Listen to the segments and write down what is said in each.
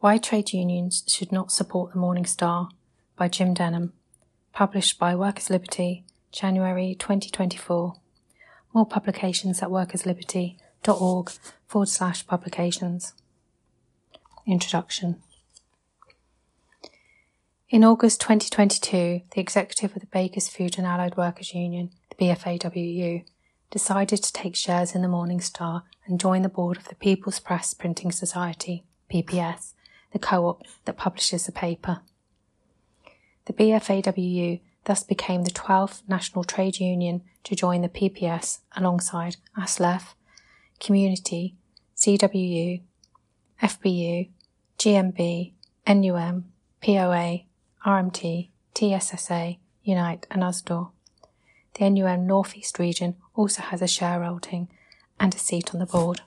Why Trade Unions Should Not Support the Morning Star by Jim Denham. Published by Workers' Liberty, January 2024. More publications at workersliberty.org forward slash publications. Introduction. In August 2022, the executive of the Bakers Food and Allied Workers Union, the BFAWU, decided to take shares in the Morning Star and join the board of the People's Press Printing Society, PPS, the co-op that publishes the paper. The BFAWU thus became the 12th national trade union to join the PPS alongside ASLEF, Community, CWU, FBU, GMB, NUM, POA, RMT, TSSA, Unite and USDAW. The NUM Northeast region also has a shareholding and a seat on the board.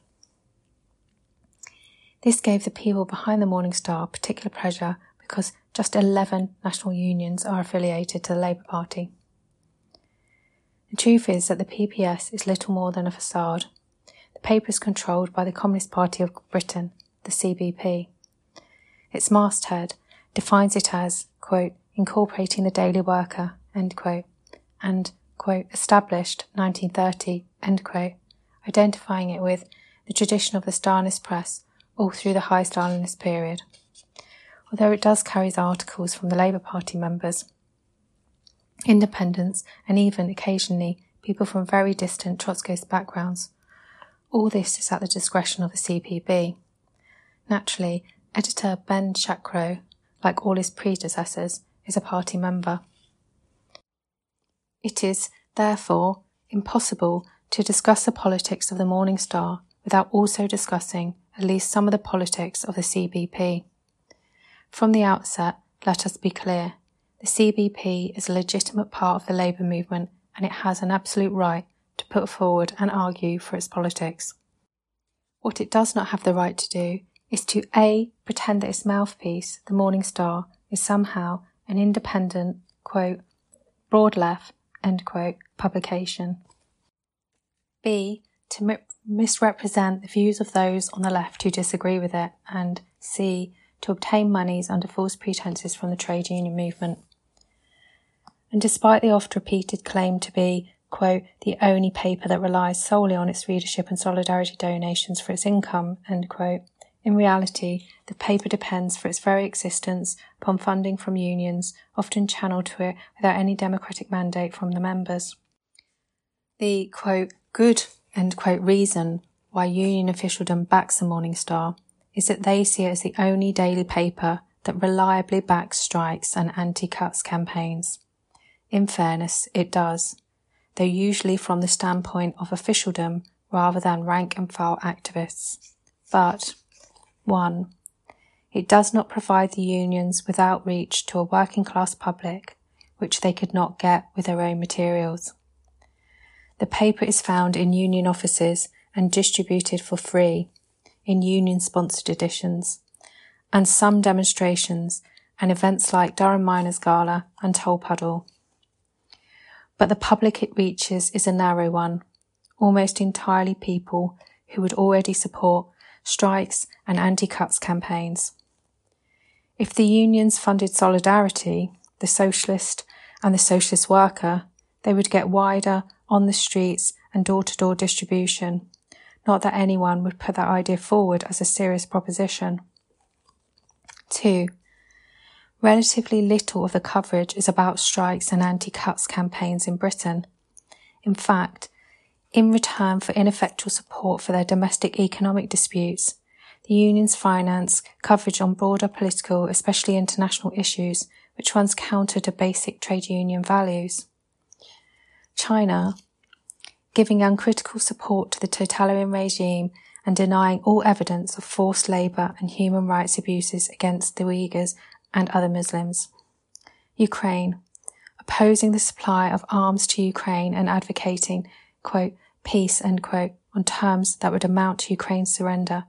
This gave the people behind the Morning Star particular pleasure because just 11 national unions are affiliated to the Labour Party. The truth is that the PPS is little more than a facade. The paper is controlled by the Communist Party of Britain, the CPB. Its masthead defines it as, quote, incorporating the daily worker, end quote, and quote, established 1930, end quote, identifying it with the tradition of the Stalinist press all through the high Stalinist period. Although it does carry articles from the Labour Party members, independents, and even occasionally people from very distant Trotskyist backgrounds. All this is at the discretion of the CPB. Naturally, editor Ben Chacko, like all his predecessors, is a party member. It is, therefore, impossible to discuss the politics of the Morning Star without also discussing at least some of the politics of the CPB. From the outset, let us be clear. The CPB is a legitimate part of the labour movement and it has an absolute right to put forward and argue for its politics. What it does not have the right to do is to A. pretend that its mouthpiece, the Morning Star, is somehow an independent, quote, broad left, end quote, publication. B. To misrepresent the views of those on the left who disagree with it, and C. To obtain monies under false pretenses from the trade union movement. And despite the oft repeated claim to be, quote, the only paper that relies solely on its readership and solidarity donations for its income, end quote, in reality, the paper depends for its very existence upon funding from unions, often channeled to it without any democratic mandate from the members. The quote, good end quote reason why union officialdom backs the Morning Star is that they see it as the only daily paper that reliably backs strikes and anti-cuts campaigns. In fairness, it does, though usually from the standpoint of officialdom rather than rank and file activists. But 1. It does not provide the unions with outreach to a working class public, which they could not get with their own materials. The paper is found in union offices and distributed for free in union sponsored editions, and some demonstrations and events like Durham Miners Gala and Tolpuddle. But the public it reaches is a narrow one, almost entirely people who would already support strikes, and anti-cuts campaigns. If the unions funded Solidarity, the socialist and the socialist worker, they would get wider on the streets and door-to-door distribution. Not that anyone would put that idea forward as a serious proposition. 2. Relatively little of the coverage is about strikes and anti-cuts campaigns in Britain. In fact, in return for ineffectual support for their domestic economic disputes, the unions finance coverage on broader political, especially international issues, which runs counter to basic trade union values. China, giving uncritical support to the totalitarian regime and denying all evidence of forced labour and human rights abuses against the Uyghurs and other Muslims. Ukraine, opposing the supply of arms to Ukraine and advocating quote, peace, end quote, on terms that would amount to Ukraine's surrender,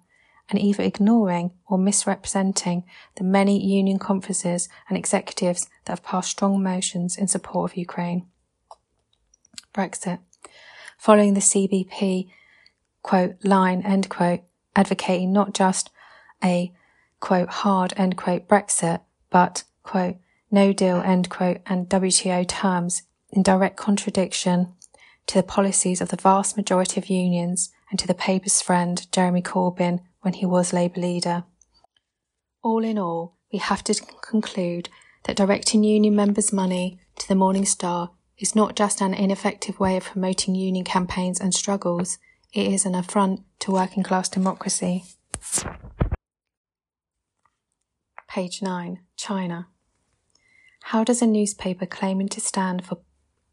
and either ignoring or misrepresenting the many union conferences and executives that have passed strong motions in support of Ukraine. Brexit. Following the CPB, quote, line, end quote, advocating not just a quote, hard, end quote, Brexit, but, quote, no deal, end quote, and WTO terms in direct contradiction to the policies of the vast majority of unions and to the paper's friend, Jeremy Corbyn, when he was Labour leader. All in all, we have to conclude that directing union members' money to the Morning Star is not just an ineffective way of promoting union campaigns and struggles, it is an affront to working class democracy. Page 9. China. How does a newspaper claiming to stand for,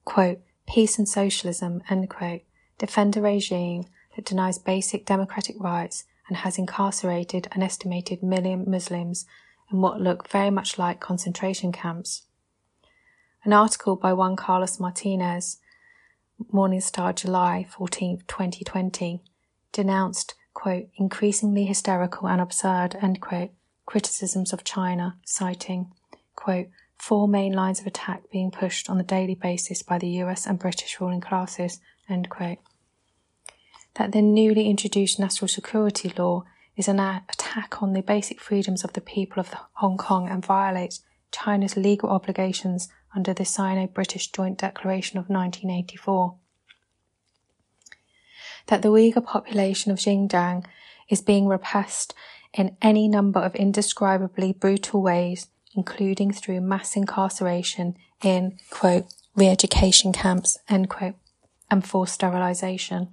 quote, peace and socialism, end quote, defend a regime that denies basic democratic rights and has incarcerated an estimated million Muslims in what look very much like concentration camps? An article by Juan Carlos Martinez, Morning Star, July 14, 2020, denounced, quote, increasingly hysterical and absurd, end quote, criticisms of China, citing, quote, four main lines of attack being pushed on a daily basis by the US and British ruling classes, end quote. That the newly introduced national security law is an attack on the basic freedoms of the people of Hong Kong and violates China's legal obligations under the Sino-British Joint Declaration of 1984. That the Uyghur population of Xinjiang is being repressed in any number of indescribably brutal ways, including through mass incarceration in, quote, re-education camps, end quote, and forced sterilization.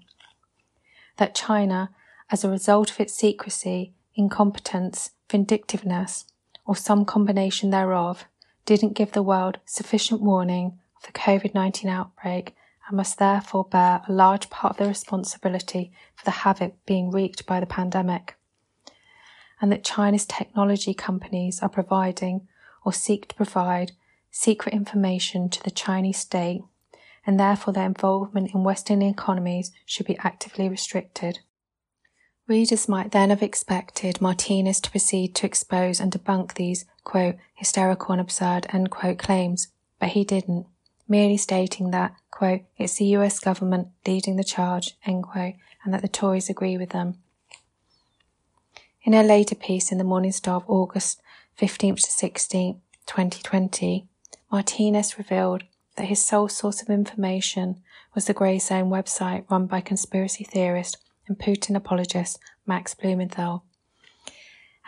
That China, as a result of its secrecy, incompetence, vindictiveness, or some combination thereof, didn't give the world sufficient warning of the COVID-19 outbreak and must therefore bear a large part of the responsibility for the havoc being wreaked by the pandemic and that China's technology companies are providing or seek to provide secret information to the Chinese state, and therefore their involvement in Western economies should be actively restricted. Readers might then have expected Martinez to proceed to expose and debunk these, quote, hysterical and absurd, end quote, claims, but he didn't, merely stating that, quote, it's the US government leading the charge, end quote, and that the Tories agree with them. In a later piece in the Morning Star of August 15th to 16th, 2020, Martinez revealed that his sole source of information was the Grayzone website run by conspiracy theorist and Putin apologist Max Blumenthal.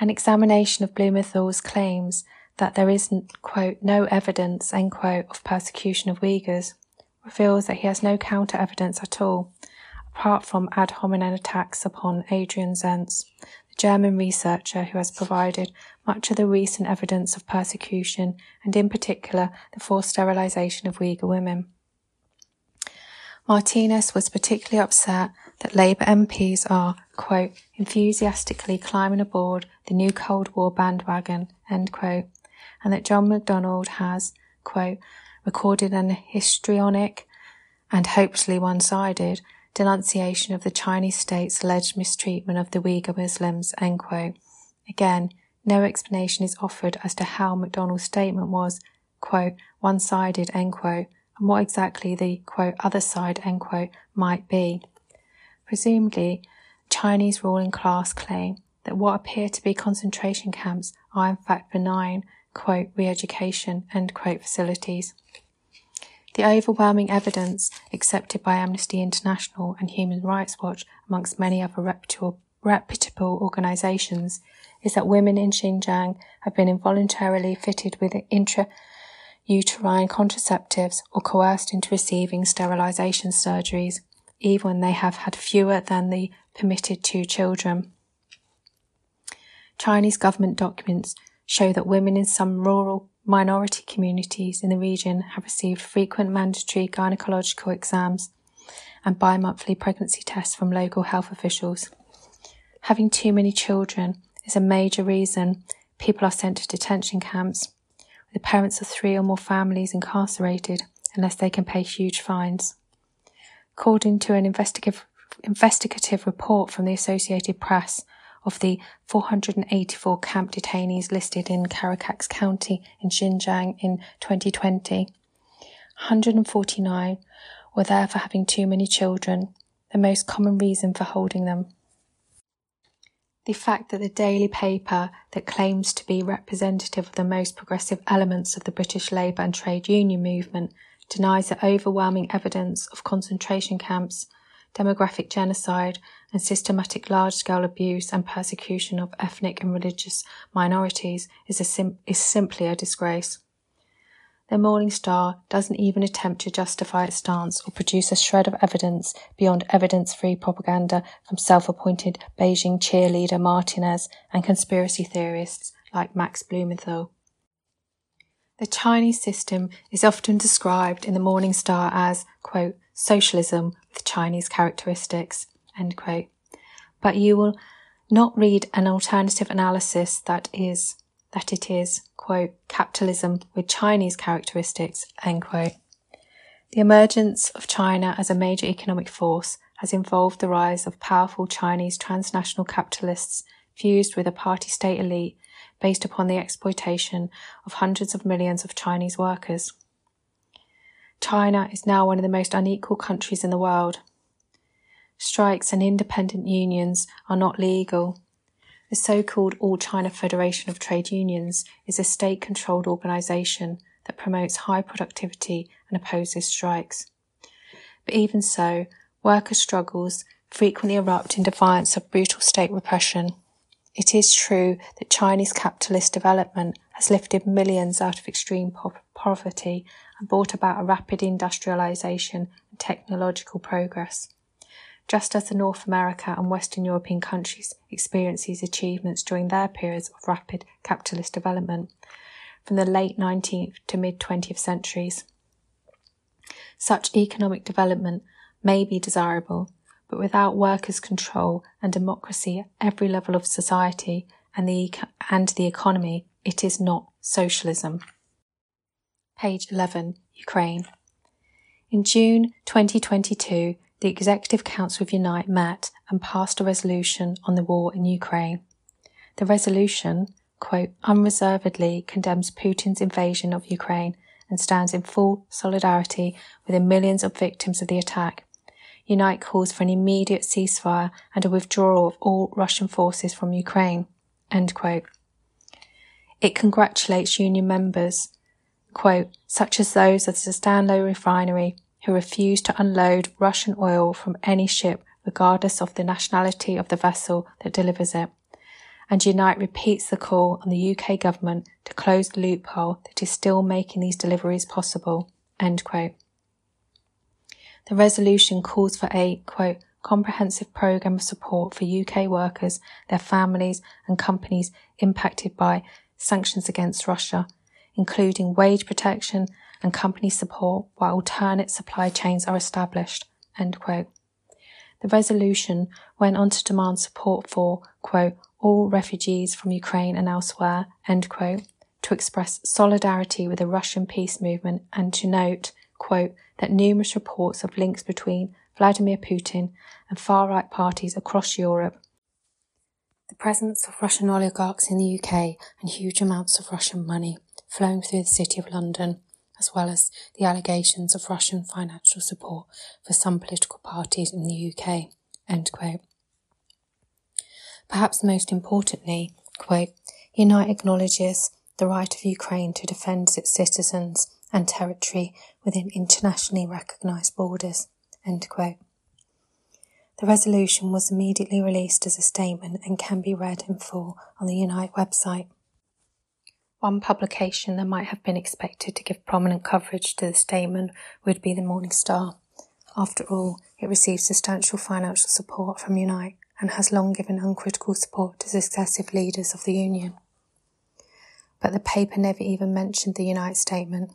An examination of Blumenthal's claims that there is, quote, no evidence, end quote, of persecution of Uyghurs reveals that he has no counter evidence at all, apart from ad hominem attacks upon Adrian Zenz, the German researcher who has provided much of the recent evidence of persecution and in particular the forced sterilization of Uyghur women. Martinez was particularly upset that Labour MPs are, quote, enthusiastically climbing aboard the new Cold War bandwagon, end quote, and that John McDonnell has, quote, recorded an histrionic and hopelessly one-sided denunciation of the Chinese state's alleged mistreatment of the Uyghur Muslims, end quote. Again, no explanation is offered as to how McDonnell's statement was, quote, one-sided, end quote, and what exactly the, quote, other side, end quote, might be. Presumably, Chinese ruling class claim that what appear to be concentration camps are in fact benign, quote, re-education, end quote, facilities. The overwhelming evidence accepted by Amnesty International and Human Rights Watch, amongst many other reputable, reputable organisations, is that women in Xinjiang have been involuntarily fitted with intrauterine contraceptives or coerced into receiving sterilisation surgeries, even when they have had fewer than the permitted two children. Chinese government documents show that women in some rural minority communities in the region have received frequent mandatory gynecological exams and bi-monthly pregnancy tests from local health officials. Having too many children is a major reason people are sent to detention camps, with the parents of three or more families incarcerated unless they can pay huge fines. According to an investigative, investigative report from the Associated Press, of the 484 camp detainees listed in Karakax County in Xinjiang in 2020. 149 were there for having too many children, the most common reason for holding them. The fact that the daily paper that claims to be representative of the most progressive elements of the British labour and trade union movement denies the overwhelming evidence of concentration camps, demographic genocide, and systematic large scale abuse and persecution of ethnic and religious minorities is, sim- is simply a disgrace. The Morning Star doesn't even attempt to justify its stance or produce a shred of evidence beyond evidence free propaganda from self appointed Beijing cheerleader Martinez and conspiracy theorists like Max Blumenthal. The Chinese system is often described in the Morning Star as, quote, socialism with Chinese characteristics, end quote. But you will not read an alternative analysis that is, that it is, quote, capitalism with Chinese characteristics, end quote. The emergence of China as a major economic force has involved the rise of powerful Chinese transnational capitalists fused with a party state elite based upon the exploitation of hundreds of millions of Chinese workers. China is now one of the most unequal countries in the world. Strikes and independent unions are not legal. The so-called All China Federation of Trade Unions is a state-controlled organization that promotes high productivity and opposes strikes. But even so, worker struggles frequently erupt in defiance of brutal state repression. It is true that Chinese capitalist development has lifted millions out of extreme po- poverty and brought about a rapid industrialization and technological progress. Just as the North America and Western European countries experienced these achievements during their periods of rapid capitalist development from the late 19th to mid 20th centuries. Such economic development may be desirable, but without workers' control and democracy at every level of society and the, and the economy, it is not socialism. Page 11, Ukraine. In June 2022, the Executive Council of Unite met and passed a resolution on the war in Ukraine. The resolution, quote, unreservedly condemns Putin's invasion of Ukraine and stands in full solidarity with the millions of victims of the attack Unite calls for an immediate ceasefire and a withdrawal of all Russian forces from Ukraine. It congratulates union members, quote, such as those at the Stanlow refinery who refused to unload Russian oil from any ship regardless of the nationality of the vessel that delivers it. And Unite repeats the call on the UK government to close the loophole that is still making these deliveries possible. End quote. The resolution calls for a, quote, comprehensive programme of support for UK workers, their families and companies impacted by sanctions against Russia, including wage protection and company support while alternate supply chains are established, end quote. The resolution went on to demand support for, quote, all refugees from Ukraine and elsewhere, end quote, to express solidarity with the Russian peace movement and to note, quote, that numerous reports of links between Vladimir Putin and far right parties across Europe, the presence of Russian oligarchs in the UK, and huge amounts of Russian money flowing through the City of London, as well as the allegations of Russian financial support for some political parties in the UK. Perhaps most importantly, quote, Unite acknowledges the right of Ukraine to defend its citizens and territory within internationally recognised borders. The resolution was immediately released as a statement and can be read in full on the Unite website. One publication that might have been expected to give prominent coverage to the statement would be the Morning Star. After all, it receives substantial financial support from Unite and has long given uncritical support to successive leaders of the Union. But the paper never even mentioned the Unite statement.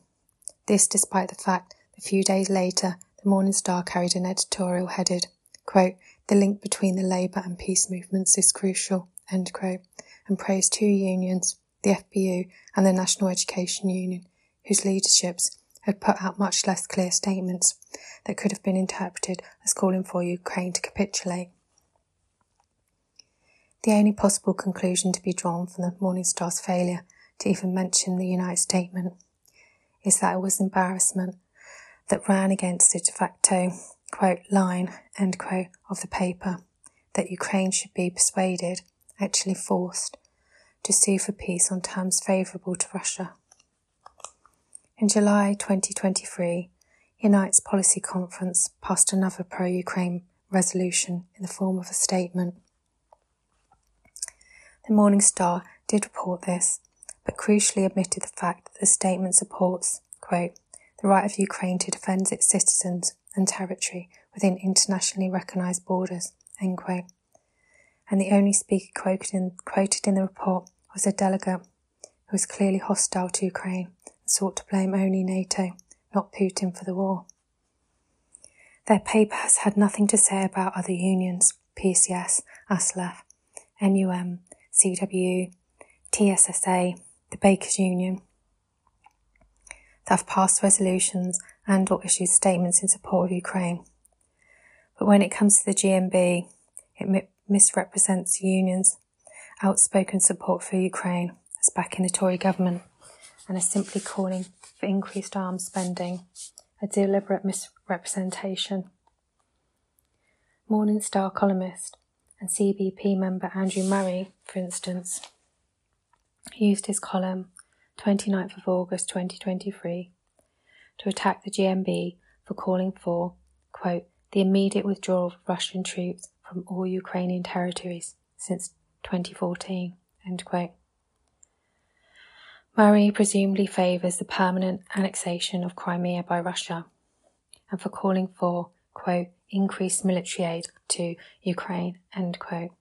This despite the fact that a few days later, the Morning Star carried an editorial headed, quote, the link between the labour and peace movements is crucial, end quote, and praised two unions, the FBU and the National Education Union, whose leaderships had put out much less clear statements that could have been interpreted as calling for Ukraine to capitulate. The only possible conclusion to be drawn from the Morning Star's failure to even mention the Unite Statement is that it was embarrassment that ran against the de facto quote line end quote of the paper that Ukraine should be persuaded actually forced to sue for peace on terms favourable to Russia. In July 2023, Unite's Policy Conference passed another pro Ukraine resolution in the form of a statement. The Morning Star did report this, but crucially omitted the fact that the statement supports, quote, the right of Ukraine to defend its citizens and territory within internationally recognised borders, end quote. And the only speaker quoted in, quoted in the report was a delegate who was clearly hostile to Ukraine and sought to blame only NATO, not Putin, for the war. Their paper has had nothing to say about other unions, PCS, ASLEF, NUM, CWU, TSSA, the Bakers Union, that have passed resolutions and or issued statements in support of Ukraine. But when it comes to the GMB, it mi- misrepresents union's outspoken support for Ukraine as backing the Tory government and is simply calling for increased arms spending, a deliberate misrepresentation. Morning Star columnist and CPB member Andrew Murray, for instance, used his column 29th of August 2023 to attack the GMB for calling for, quote, the immediate withdrawal of Russian troops from all Ukrainian territories since 2014, end quote. Murray presumably favours the permanent annexation of Crimea by Russia and for calling for, quote, increased military aid to Ukraine, end quote,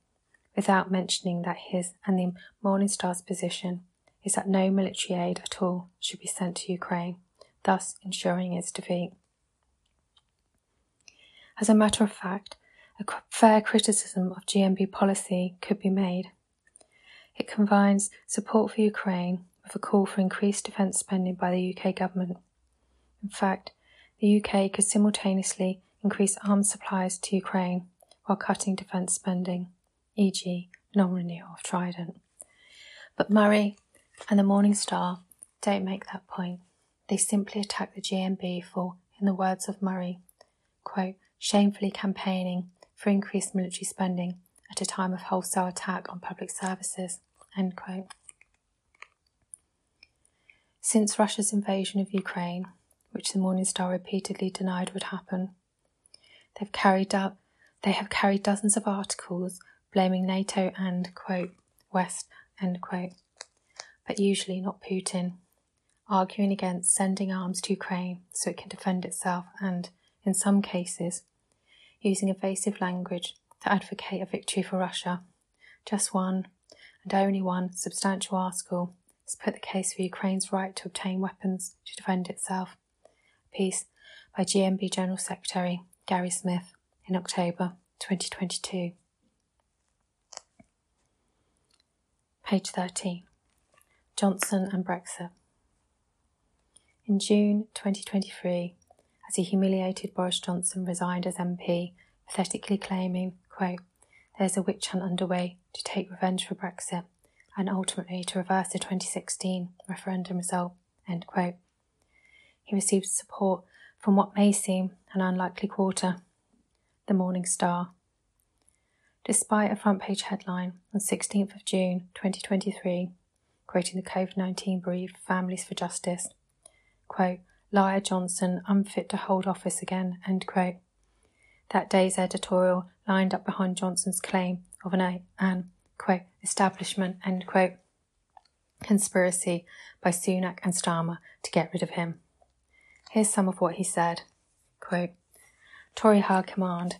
without mentioning that his and the Morning Star's position is that no military aid at all should be sent to Ukraine, thus ensuring its defeat. As a matter of fact, a fair criticism of GMB policy could be made. It combines support for Ukraine with a call for increased defence spending by the UK government. In fact, the UK could simultaneously increase arms supplies to Ukraine while cutting defence spending, e.g., non renewal of Trident. But Murray and the Morning Star don't make that point. They simply attack the GMB for, in the words of Murray, quote, shamefully campaigning for increased military spending at a time of wholesale attack on public services, end quote. Since Russia's invasion of Ukraine, which the Morning Star repeatedly denied would happen, they've carried out they have carried dozens of articles blaming NATO and quote West end quote but usually not Putin, arguing against sending arms to Ukraine so it can defend itself and, in some cases, using evasive language to advocate a victory for Russia. Just one, and only one, substantial article has put the case for Ukraine's right to obtain weapons to defend itself. A piece by GMB General Secretary Gary Smith in October 2022. Page 13. Johnson and Brexit. In June 2023, as he humiliated Boris Johnson resigned as MP, pathetically claiming, quote, there's a witch hunt underway to take revenge for Brexit and ultimately to reverse the 2016 referendum result, end quote. He received support from what may seem an unlikely quarter, the Morning Star. Despite a front page headline on 16th of June 2023 quoting the COVID 19 Bereaved Families for Justice. Quote, Liar Johnson unfit to hold office again, end quote. That day's editorial lined up behind Johnson's claim of an, an quote, establishment, end quote, conspiracy by Sunak and Starmer to get rid of him. Here's some of what he said. Quote, Tory High Command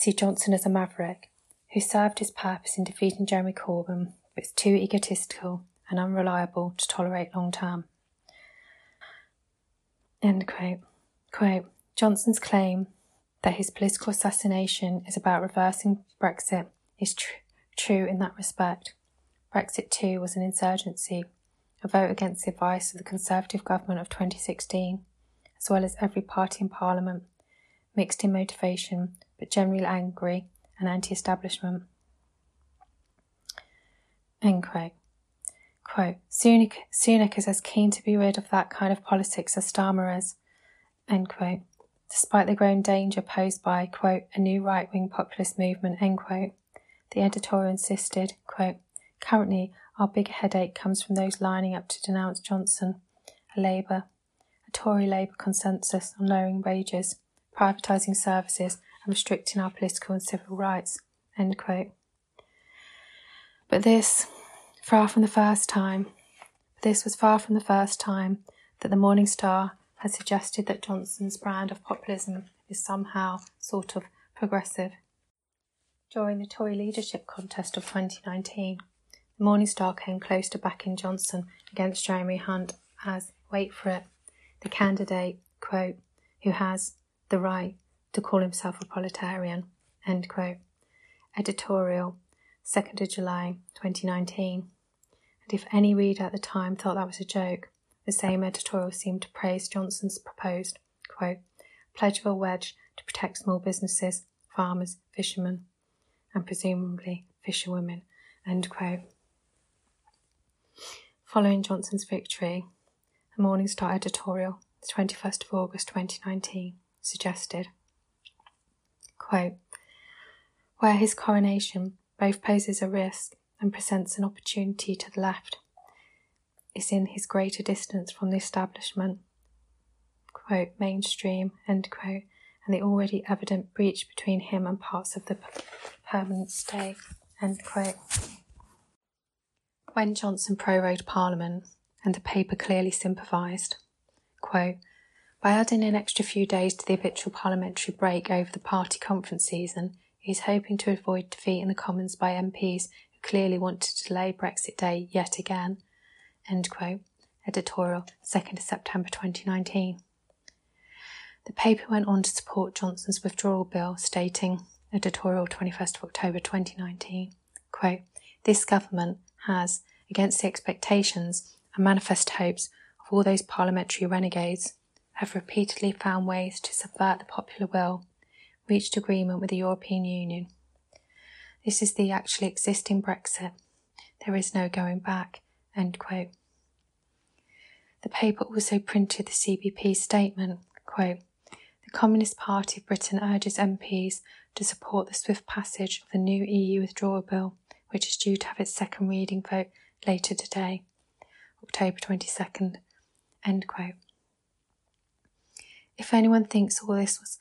see Johnson as a maverick who served his purpose in defeating Jeremy Corbyn but is too egotistical and unreliable to tolerate long term. End quote. Quote Johnson's claim that his political assassination is about reversing Brexit is tr- true in that respect. Brexit too was an insurgency, a vote against the advice of the Conservative government of 2016, as well as every party in Parliament, mixed in motivation but generally angry and anti establishment. End quote. Quote, Sunak, Sunak is as keen to be rid of that kind of politics as Starmer is, end quote, despite the growing danger posed by, quote, a new right wing populist movement, end quote. The editorial insisted, quote, Currently, our big headache comes from those lining up to denounce Johnson, a Labour, a Tory Labour consensus on lowering wages, privatising services, and restricting our political and civil rights. End quote. But this, far from the first time, this was far from the first time that the Morning Star had suggested that Johnson's brand of populism is somehow sort of progressive. During the Tory leadership contest of 2019, the Morning Star came close to backing Johnson against Jeremy Hunt as, wait for it, the candidate, quote, who has the right to call himself a proletarian, end quote. Editorial, 2nd of July 2019. And if any reader at the time thought that was a joke, the same editorial seemed to praise Johnson's proposed, quote, pledge of a wedge to protect small businesses, farmers, fishermen, and presumably fisherwomen, end quote. Following Johnson's victory, a Morning Star editorial, the 21st of August 2019, suggested, quote, where his coronation both poses a risk and presents an opportunity to the left is in his greater distance from the establishment, quote, mainstream, end quote, and the already evident breach between him and parts of the permanent state, end quote. When Johnson prorogued Parliament, and the paper clearly sympathised, quote, by adding an extra few days to the habitual parliamentary break over the party conference season, he is hoping to avoid defeat in the Commons by MPs who clearly want to delay Brexit Day yet again. Editorial, 2nd September 2019. The paper went on to support Johnson's withdrawal bill, stating, editorial 21st of October 2019, quote, This government has, against the expectations and manifest hopes of all those parliamentary renegades, have repeatedly found ways to subvert the popular will, reached agreement with the European Union. This is the actually existing Brexit. There is no going back. The paper also printed the CPB statement, quote, The Communist Party of Britain urges MPs to support the swift passage of the new EU withdrawal bill, which is due to have its second reading vote later today, October 22nd. End quote. If anyone thinks all this was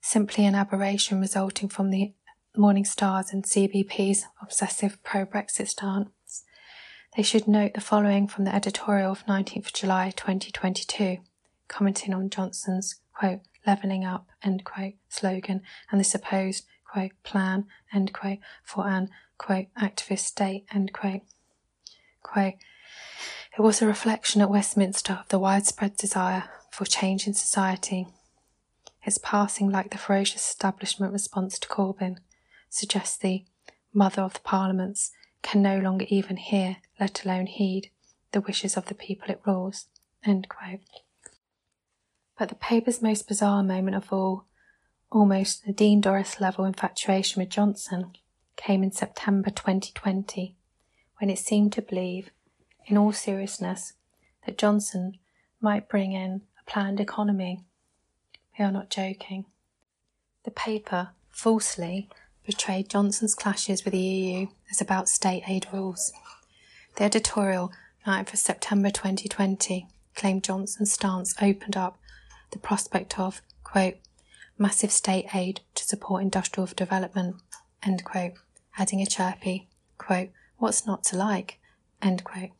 simply an aberration resulting from the Morning Stars and CPB's obsessive pro Brexit stance, they should note the following from the editorial of 19th July 2022, commenting on Johnson's quote, levelling up, end quote, slogan and the supposed quote, plan, end quote, for an quote, activist state, end quote. Quote, it was a reflection at Westminster of the widespread desire for change in society. Its passing, like the ferocious establishment response to Corbyn, suggests the mother of the parliaments can no longer even hear, let alone heed, the wishes of the people it rules. But the paper's most bizarre moment of all, almost a Nadine Dorries level infatuation with Johnson, came in September 2020, when it seemed to believe, in all seriousness, that Johnson might bring in a planned economy. We are not joking. The paper falsely portrayed Johnson's clashes with the EU as about state aid rules. The editorial, 9th of September 2020, claimed Johnson's stance opened up the prospect of, quote, massive state aid to support industrial development, end quote, adding a chirpy, quote, what's not to like, end quote.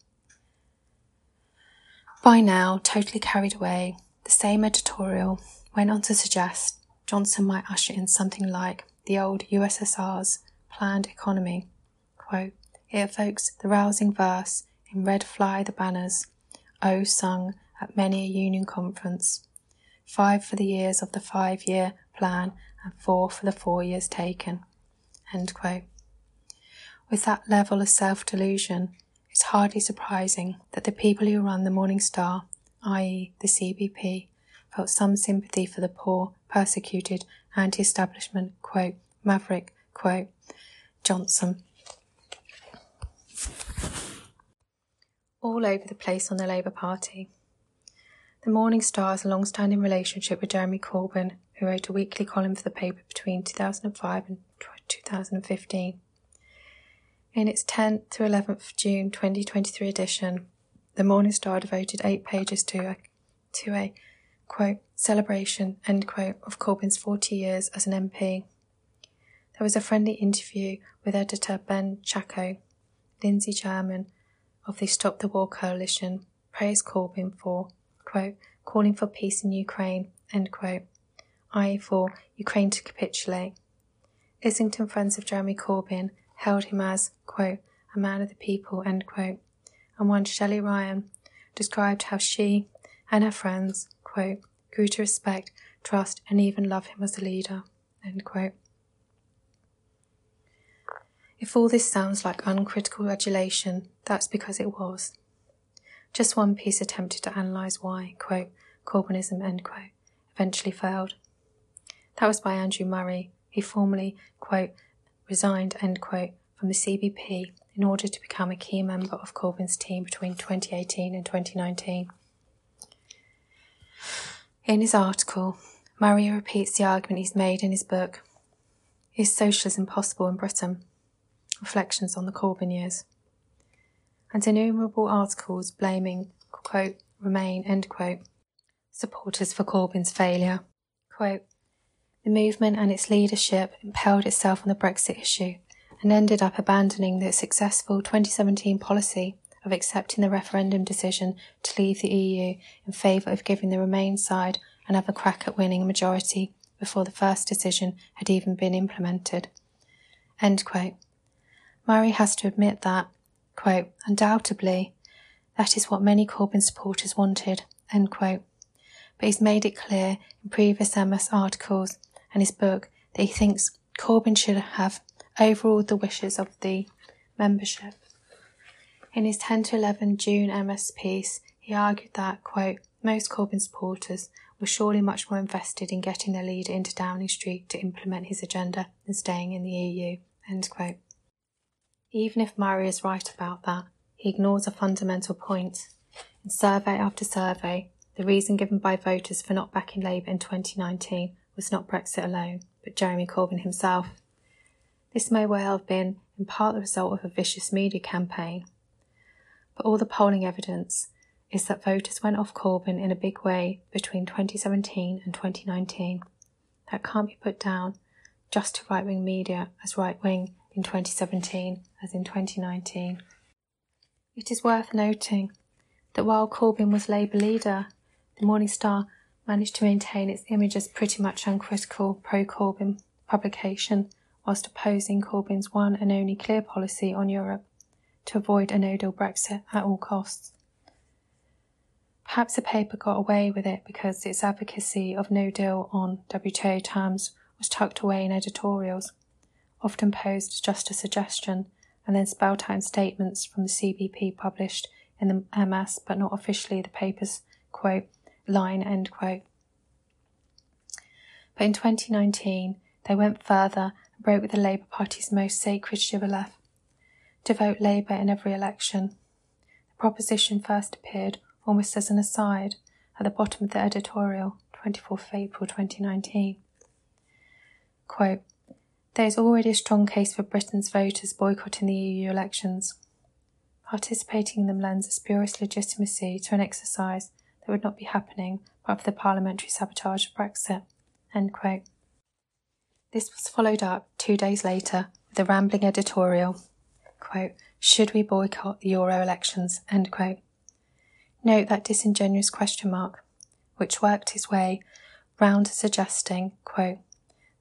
By now, totally carried away, the same editorial went on to suggest Johnson might usher in something like the old USSR's planned economy. Quote, it evokes the rousing verse in Red Fly the Banners, O sung at many a union conference. Five for the years of the five year plan and four for the four years taken. With that level of self delusion, it's hardly surprising that the people who run the Morning Star, i.e., the CPB, felt some sympathy for the poor, persecuted, anti establishment, quote, maverick, quote, Johnson. All over the place on the Labour Party. The Morning Star has a long standing relationship with Jeremy Corbyn, who wrote a weekly column for the paper between 2005 and 2015. In its 10th to 11th June 2023 edition, the Morning Star devoted eight pages to a, to a quote, celebration, end quote, of Corbyn's 40 years as an MP. There was a friendly interview with editor Ben Chacko. Lindsey German of the Stop the War Coalition praised Corbyn for, quote, calling for peace in Ukraine, end quote, i.e. for Ukraine to capitulate. Islington friends of Jeremy Corbyn held him as, quote, a man of the people, end quote, and one Shelley Ryan described how she and her friends, quote, grew to respect, trust, and even love him as a leader, end quote. If all this sounds like uncritical adulation, that's because it was. Just one piece attempted to analyse why, quote, Corbynism, end quote, eventually failed. That was by Andrew Murray, who formally, quote, resigned, quote, from the CPB in order to become a key member of Corbyn's team between 2018 and 2019. In his article, Murray repeats the argument he's made in his book, Is Socialism Possible in Britain? Reflections on the Corbyn Years. And innumerable articles blaming, quote, Remain, end quote, supporters for Corbyn's failure. Quote, the movement and its leadership impelled itself on the Brexit issue and ended up abandoning the successful 2017 policy of accepting the referendum decision to leave the EU in favour of giving the Remain side another crack at winning a majority before the first decision had even been implemented. Murray has to admit that, quote, undoubtedly, that is what many Corbyn supporters wanted, end quote. But he's made it clear in previous MS articles and his book that he thinks Corbyn should have overruled the wishes of the membership. In his 10 to 11 June MS piece, he argued that, quote, most Corbyn supporters were surely much more invested in getting their leader into Downing Street to implement his agenda than staying in the EU, end quote. Even if Murray is right about that, he ignores a fundamental point. In survey after survey, the reason given by voters for not backing Labour in 2019 was not Brexit alone, but Jeremy Corbyn himself. This may well have been in part the result of a vicious media campaign, but all the polling evidence is that voters went off Corbyn in a big way between 2017 and 2019. That can't be put down just to right wing media as right wing in 2017 as in 2019. It is worth noting that while Corbyn was Labour leader, the Morning Star managed to maintain its image as pretty much uncritical pro Corbyn publication whilst opposing Corbyn's one and only clear policy on Europe to avoid a no deal Brexit at all costs. Perhaps the paper got away with it because its advocacy of no deal on WTO terms was tucked away in editorials, often posed just a suggestion and then spelt out in statements from the CPB published in the MS but not officially the paper's quote line, end quote. But in 2019, they went further and broke with the Labour Party's most sacred shibboleth to vote Labour in every election. The proposition first appeared almost as an aside at the bottom of the editorial, 24th April 2019. Quote, there is already a strong case for Britain's voters boycotting the EU elections. Participating in them lends a spurious legitimacy to an exercise that would not be happening but for the parliamentary sabotage of Brexit. This was followed up two days later with a rambling editorial. Quote, Should we boycott the Euro elections? End quote. Note that disingenuous question mark, which worked its way round to suggesting, quote,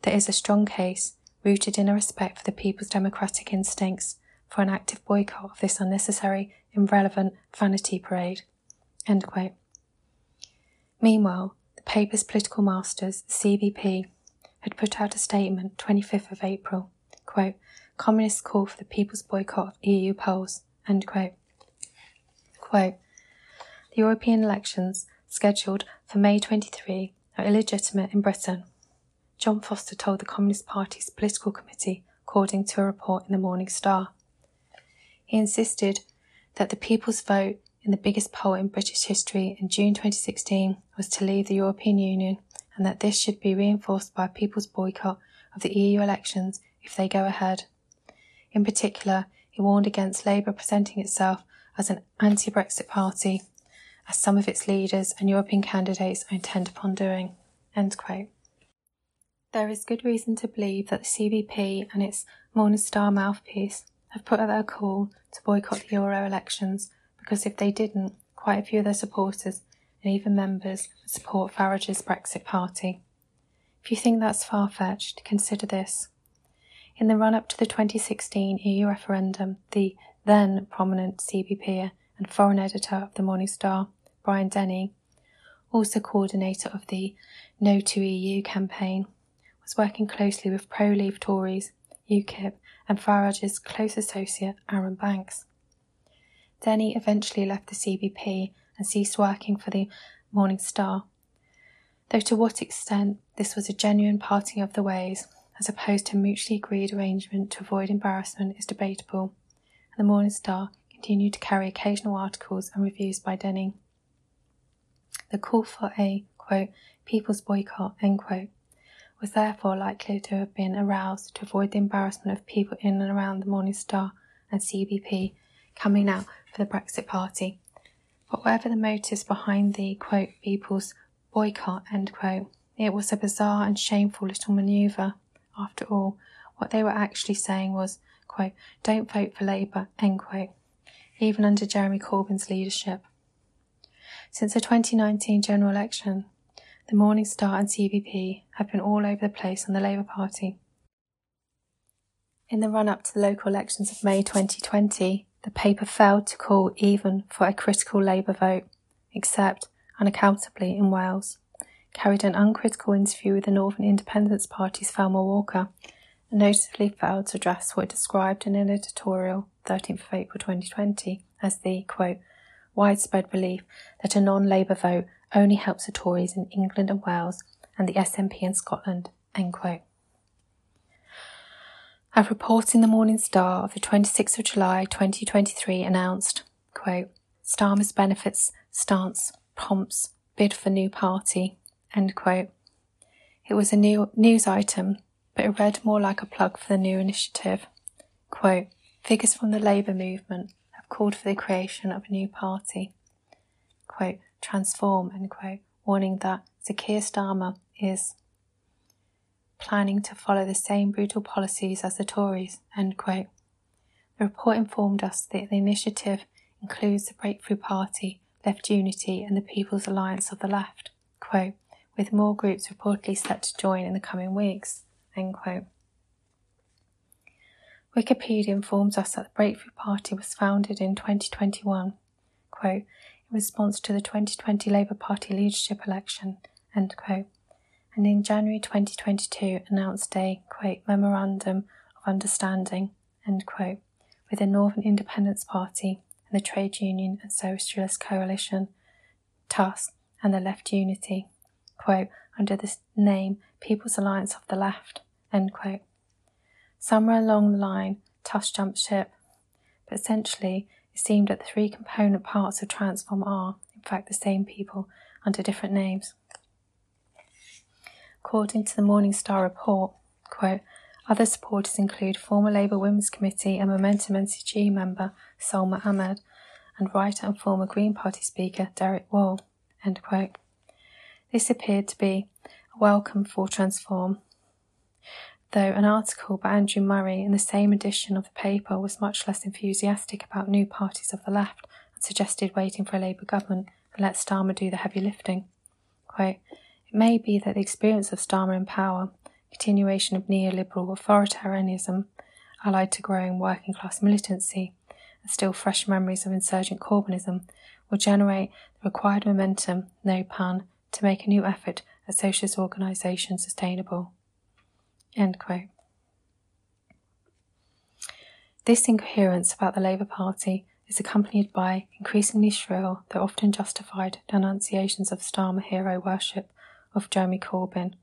there is a strong case rooted in a respect for the people's democratic instincts for an active boycott of this unnecessary, irrelevant vanity parade. End quote. Meanwhile, the paper's political masters, the CPB, had put out a statement 25th of April, quote, Communists call for the people's boycott of EU polls, end quote. Quote, the European elections, scheduled for May 23, are illegitimate in Britain. John Foster told the Communist Party's political committee, according to a report in the Morning Star. He insisted that the people's vote in the biggest poll in British history in June 2016 was to leave the European Union and that this should be reinforced by a people's boycott of the EU elections if they go ahead. In particular, he warned against Labour presenting itself as an anti Brexit party, as some of its leaders and European candidates are intent upon doing. There is good reason to believe that the CPB and its Morning Star mouthpiece have put out their call to boycott the Euro elections because if they didn't, quite a few of their supporters and even members would support Farage's Brexit Party. If you think that's far fetched, consider this. In the run up to the 2016 EU referendum, the then prominent CPB and foreign editor of the Morning Star, Brian Denny, also coordinator of the No to EU campaign, was working closely with pro Leave Tories, UKIP, and Farage's close associate Arron Banks. Denny eventually left the CPB and ceased working for the Morning Star. Though to what extent this was a genuine parting of the ways, as opposed to a mutually agreed arrangement to avoid embarrassment, is debatable, and the Morning Star continued to carry occasional articles and reviews by Denning. The call for a quote, people's boycott end quote, was therefore likely to have been aroused to avoid the embarrassment of people in and around the Morning Star and CPB coming out for the Brexit Party. But whatever the motives behind the quote, people's boycott, end quote, it was a bizarre and shameful little manoeuvre. After all, what they were actually saying was, quote, don't vote for Labour, end quote, even under Jeremy Corbyn's leadership. Since the 2019 general election, the Morning Star and CPB have been all over the place on the Labour Party. In the run up to the local elections of May 2020, the paper failed to call even for a critical Labour vote, except, unaccountably, in Wales, carried an uncritical interview with the Northern Independence Party's Thelma Walker, and noticeably failed to address what it described in an editorial 13th of April 2020 as the, quote, widespread belief that a non-Labour vote only helps the Tories in England and Wales and the SNP in Scotland, end quote. A report in the Morning Star of the 26th of July 2023 announced, quote, Starmer's benefits stance prompts bid for new party, end quote. It was a new news item, but it read more like a plug for the new initiative. Quote, figures from the Labour movement have called for the creation of a new party. Quote, transform, end quote, warning that Keir Starmer is planning to follow the same brutal policies as the Tories. The report informed us that the initiative includes the Breakthrough Party, Left Unity, and the People's Alliance of the Left, quote, with more groups reportedly set to join in the coming weeks. Wikipedia informs us that the Breakthrough Party was founded in 2021, quote, in response to the 2020 Labour Party leadership election, end quote, and in January 2022 announced a quote, memorandum of understanding end quote, with the Northern Independence Party and the Trade Union and Socialist Coalition, TUS, and the Left Unity, quote, under the name People's Alliance of the Left. End quote. Somewhere along the line, TUS jumped ship, but essentially it seemed that the three component parts of Transform are, in fact, the same people under different names. According to the Morning Star report, quote, other supporters include former Labour Women's Committee and Momentum NCG member Salma Ahmed and writer and former Green Party speaker Derek Wall. End quote. This appeared to be a welcome for Transform, though an article by Andrew Murray in the same edition of the paper was much less enthusiastic about new parties of the left and suggested waiting for a Labour government and let Starmer do the heavy lifting. Quote, it may be that the experience of Starmer in power, continuation of neoliberal authoritarianism, allied to growing working class militancy, and still fresh memories of insurgent Corbynism, will generate the required momentum, no pun, to make a new effort at socialist organisation sustainable. This incoherence about the Labour Party is accompanied by increasingly shrill, though often justified, denunciations of Starmer hero worship of Jeremy Corbyn.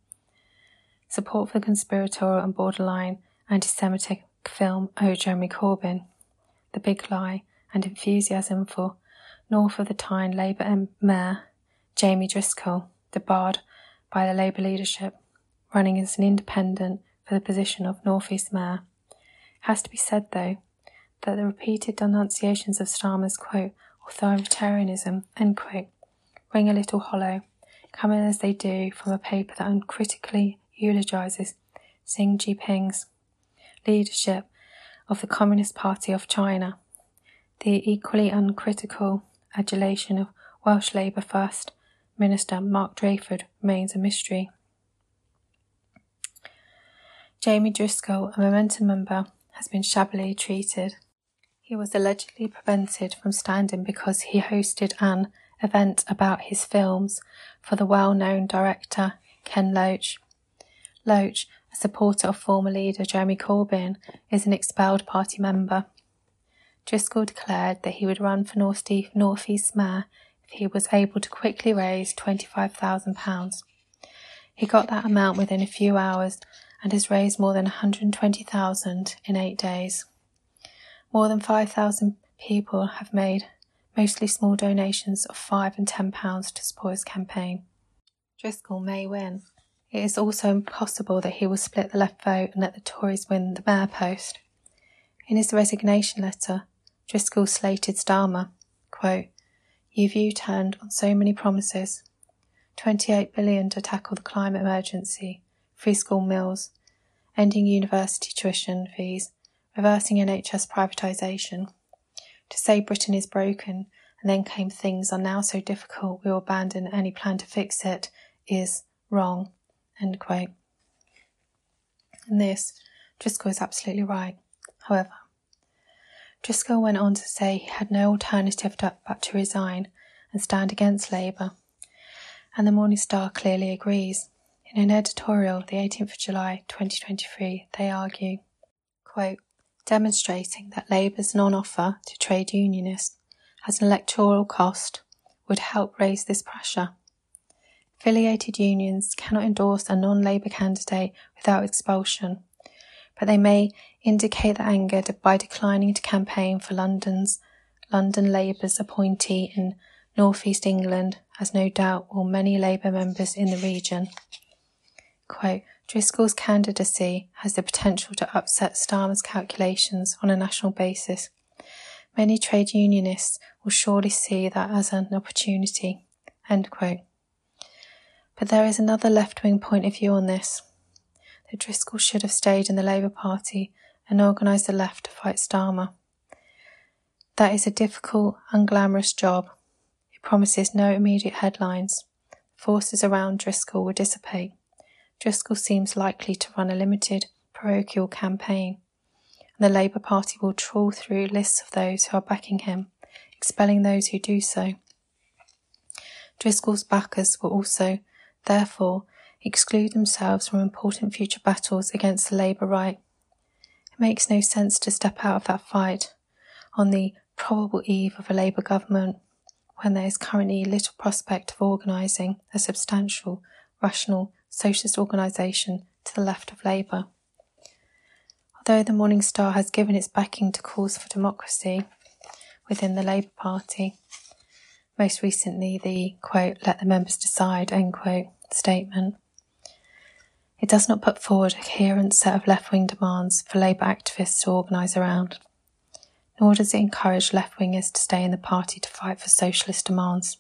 Support for the conspiratorial and borderline anti Semitic film Oh Jeremy Corbyn, The Big Lie, and enthusiasm for North of the Tyne Labour Mayor Jamie Driscoll, debarred by the Labour leadership, running as an independent for the position of North East Mayor. It has to be said, though, that the repeated denunciations of Starmer's quote, authoritarianism, end quote, ring a little hollow, coming as they do from a paper that uncritically eulogizes Xi Jinping's leadership of the Communist Party of China, the equally uncritical adulation of Welsh Labour First Minister Mark Drakeford remains a mystery. Jamie Driscoll, a Momentum member, has been shabbily treated. He was allegedly prevented from standing because he hosted an event about his films for the well known director Ken Loach. Loach, a supporter of former leader Jeremy Corbyn, is an expelled party member. Driscoll declared that he would run for North East Mayor if he was able to quickly raise £25,000. He got that amount within a few hours and has raised more than 120,000 in eight days. More than 5,000 people have made mostly small donations of 5 and 10 pounds to support his campaign. Driscoll may win. It is also impossible that he will split the left vote and let the Tories win the mayor post. In his resignation letter, Driscoll slated Starmer, quote, You've U-turned on so many promises. 28 billion to tackle the climate emergency, free school meals, ending university tuition fees, reversing NHS privatisation. To say Britain is broken and then claim things are now so difficult we will abandon any plan to fix it is wrong. End quote. And this, Driscoll is absolutely right. However, Driscoll went on to say he had no alternative but to resign and stand against Labour, and the Morning Star clearly agrees. In an editorial, the 18th of July 2023, they argue, quote, demonstrating that Labour's non offer to trade unionists has an electoral cost would help raise this pressure. Affiliated unions cannot endorse a non Labour candidate without expulsion, but they may indicate their anger by declining to campaign for London's London Labour's appointee in North East England, as no doubt will many Labour members in the region. Quote, Driscoll's candidacy has the potential to upset Starmer's calculations on a national basis. Many trade unionists will surely see that as an opportunity. But there is another left wing point of view on this. That Driscoll should have stayed in the Labour Party and organised the left to fight Starmer. That is a difficult, unglamorous job. It promises no immediate headlines. Forces around Driscoll will dissipate. Driscoll seems likely to run a limited parochial campaign, and the Labour Party will trawl through lists of those who are backing him, expelling those who do so. Driscoll's backers will also, therefore, exclude themselves from important future battles against the Labour right. It makes no sense to step out of that fight on the probable eve of a Labour government when there is currently little prospect of organising a substantial, rational socialist organisation to the left of Labour. Although the Morning Star has given its backing to calls for democracy within the Labour Party, most recently the quote, let the members decide, end quote, statement, it does not put forward a coherent set of left wing demands for Labour activists to organise around, nor does it encourage left wingers to stay in the party to fight for socialist demands.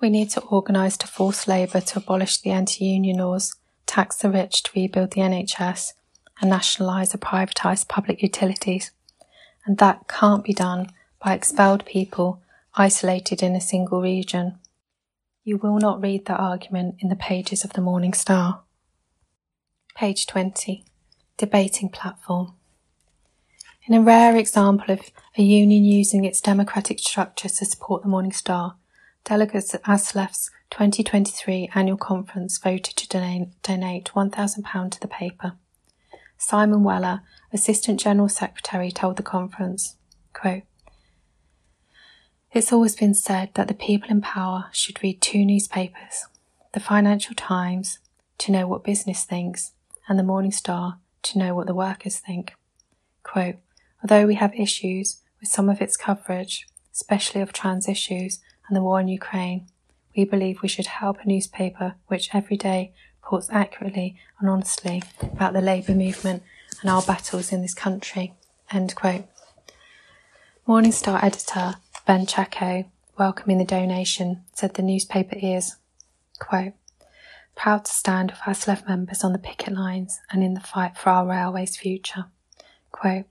We need to organise to force Labour to abolish the anti union laws, tax the rich to rebuild the NHS, and nationalise or privatise public utilities. And that can't be done by expelled people isolated in a single region. You will not read that argument in the pages of the Morning Star. Page 20. Debating platform. In a rare example of a union using its democratic structure to support the Morning Star, delegates at ASLEF's 2023 annual conference voted to donate, donate £1,000 to the paper. Simon Weller, Assistant General Secretary, told the conference, quote, It's always been said that the people in power should read two newspapers, the Financial Times, to know what business thinks, and the Morning Star to know what the workers think. Quote, Although we have issues with some of its coverage, especially of trans issues and the war in Ukraine, we believe we should help a newspaper which every day reports accurately and honestly about the labour movement and our battles in this country. End quote. Morning Star editor Ben Chacko, welcoming the donation, said the newspaper is, quote, proud to stand with ASLEF members on the picket lines and in the fight for our railway's future. Quote,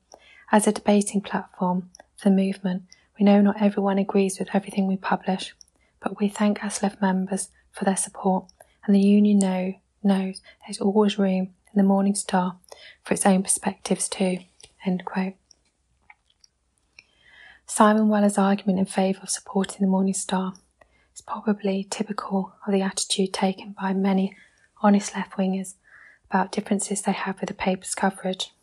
as a debating platform for the movement, we know not everyone agrees with everything we publish, but we thank ASLEF members for their support, and the union know, knows there's always room in the Morning Star for its own perspectives too. Simon Weller's argument in favour of supporting the Morning Star is probably typical of the attitude taken by many honest left wingers about differences they have with the paper's coverage,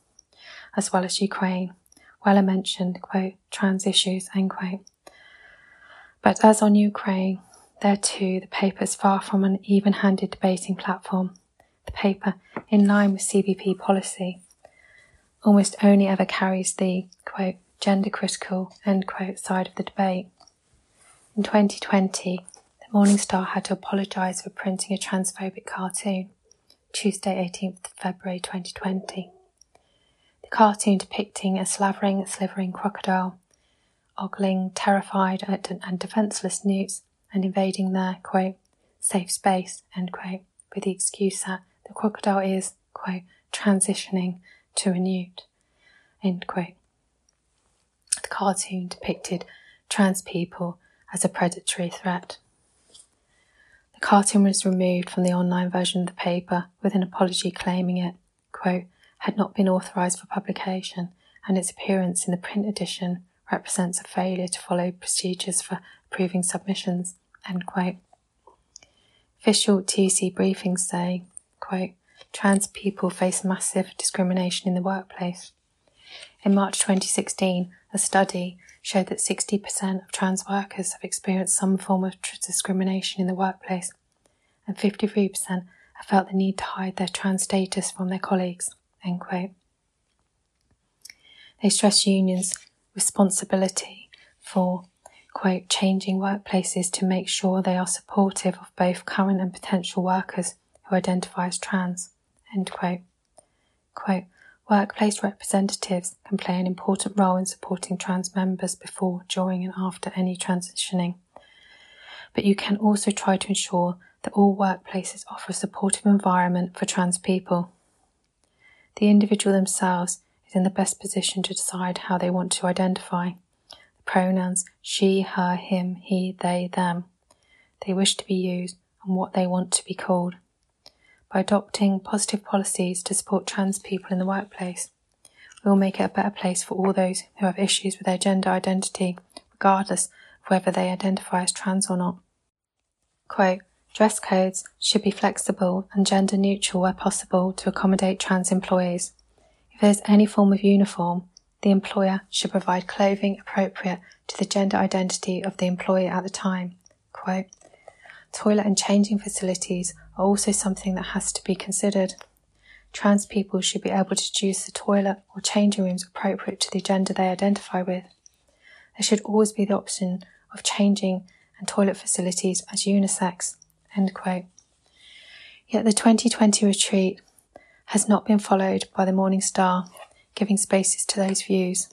as well as Ukraine. Weller mentioned, quote, trans issues, end quote. But as on Ukraine, there too the paper is far from an even handed debating platform. The paper, in line with CPB policy, almost only ever carries the, quote, gender critical, end quote, side of the debate. In 2020, the Morning Star had to apologise for printing a transphobic cartoon, Tuesday 18th February 2020. The cartoon depicting a slavering, slivering crocodile, ogling terrified and defenceless newts and invading their, quote, safe space, end quote, with the excuse that the crocodile is, quote, transitioning to a newt, end quote. The cartoon depicted trans people as a predatory threat. The cartoon was removed from the online version of the paper with an apology claiming it, quote, had not been authorised for publication and its appearance in the print edition represents a failure to follow procedures for approving submissions. Official TUC briefings say, quote, trans people face massive discrimination in the workplace. In March 2016, a study showed that 60% of trans workers have experienced some form of discrimination in the workplace, and 53% have felt the need to hide their trans status from their colleagues. End quote. They stress unions' responsibility for, quote, changing workplaces to make sure they are supportive of both current and potential workers who identify as trans, end quote. Quote, Workplace representatives can play an important role in supporting trans members before, during, and after any transitioning. But you can also try to ensure that all workplaces offer a supportive environment for trans people. The individual themselves is in the best position to decide how they want to identify. The pronouns she, her, him, he, they, them they wish to be used and what they want to be called by adopting positive policies to support trans people in the workplace. We will make it a better place for all those who have issues with their gender identity, regardless of whether they identify as trans or not. Quote, dress codes should be flexible and gender neutral where possible to accommodate trans employees. If there is any form of uniform, the employer should provide clothing appropriate to the gender identity of the employee at the time. Quote, toilet and changing facilities are also something that has to be considered. Trans people should be able to choose the toilet or changing rooms appropriate to the gender they identify with. There should always be the option of changing and toilet facilities as unisex. End quote. Yet the 2020 retreat has not been followed by the Morning Star, giving spaces to those views,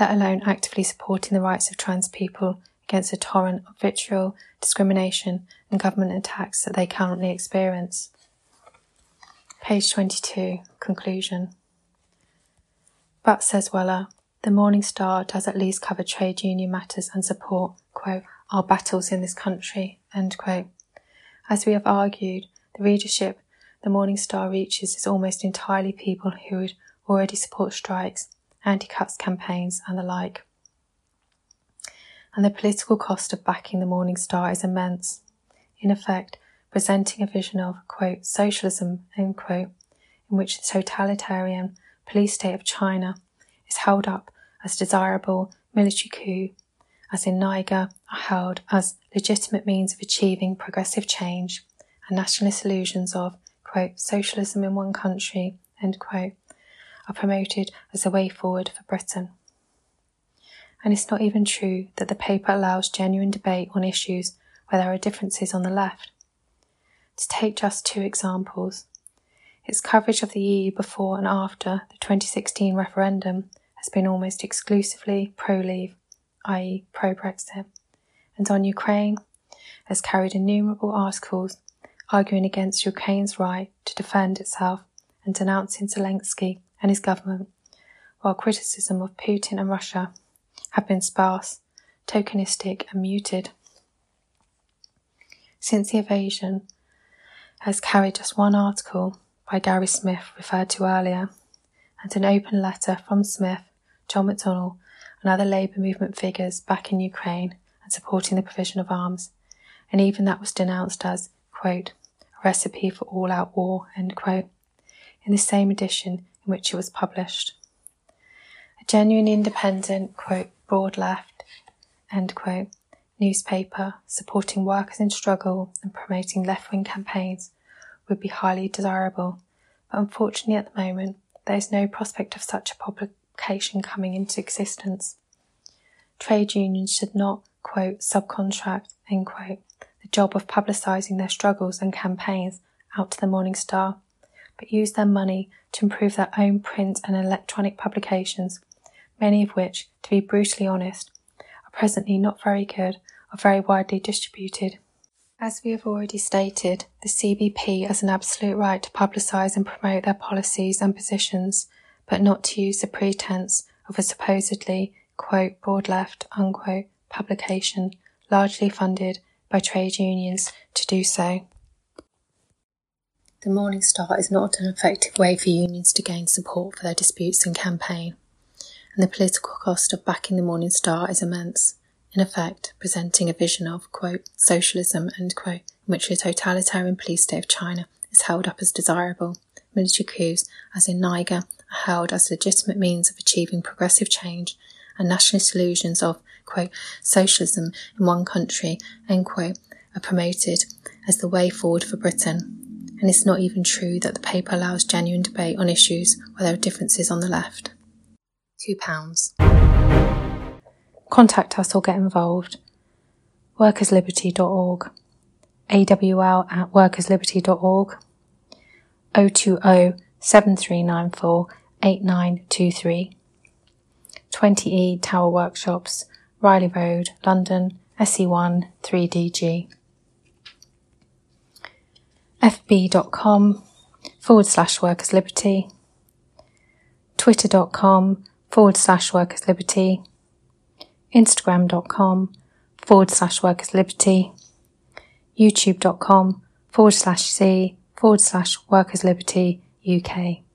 let alone actively supporting the rights of trans people against the torrent of vitriol, discrimination, and government attacks that they currently experience. Page 22, conclusion. But, says Weller, the Morning Star does at least cover trade union matters and support, quote, our battles in this country, end quote. As we have argued, the readership the Morning Star reaches is almost entirely people who would already support strikes, anti-cuts campaigns, and the like and the political cost of backing the Morning Star is immense. In effect, presenting a vision of, quote, socialism, end quote, in which the totalitarian police state of China is held up as desirable military coup, as in Niger are held as legitimate means of achieving progressive change, and nationalist illusions of, quote, socialism in one country, end quote, are promoted as a way forward for Britain and it's not even true that the paper allows genuine debate on issues where there are differences on the left. To take just two examples, its coverage of the EU before and after the 2016 referendum has been almost exclusively pro leave, i.e., pro Brexit, and on Ukraine has carried innumerable articles arguing against Ukraine's right to defend itself and denouncing Zelensky and his government, while criticism of Putin and Russia have been sparse, tokenistic, and muted. Since the invasion, has carried just one article by Gary Smith referred to earlier, and an open letter from Smith, John McDonnell, and other Labour movement figures back in Ukraine and supporting the provision of arms, and even that was denounced as, quote, a recipe for all out war, end quote, in the same edition in which it was published. A genuine independent, quote, broad left, end quote, newspaper supporting workers in struggle and promoting left wing campaigns would be highly desirable, but unfortunately at the moment there is no prospect of such a publication coming into existence. Trade unions should not, quote, subcontract, end quote, the job of publicising their struggles and campaigns out to the Morning Star, but use their money to improve their own print and electronic publications, many of which, to be brutally honest, are presently not very good or very widely distributed. As we have already stated, the CPB has an absolute right to publicise and promote their policies and positions, but not to use the pretence of a supposedly, quote, broad left, unquote, publication largely funded by trade unions to do so. The Morning Star is not an effective way for unions to gain support for their disputes and campaign, and the political cost of backing the Morning Star is immense in effect presenting a vision of, quote, socialism, end quote, in which the totalitarian police state of China is held up as desirable. Military coups, as in Niger, held as legitimate means of achieving progressive change, and nationalist illusions of, quote, socialism in one country, end quote, are promoted as the way forward for Britain. And it's not even true that the paper allows genuine debate on issues where there are differences on the left. Two pounds contact us or get involved. workersliberty.org, awl at workersliberty.org, 020 7394 8923, 20E Tower Workshops, Riley Road, London, SE1 3DG. fb.com forward slash workers liberty, twitter.com forward slash workers liberty, instagram.com forward slash workers liberty, youtube.com forward slash c forward slash workers liberty UK.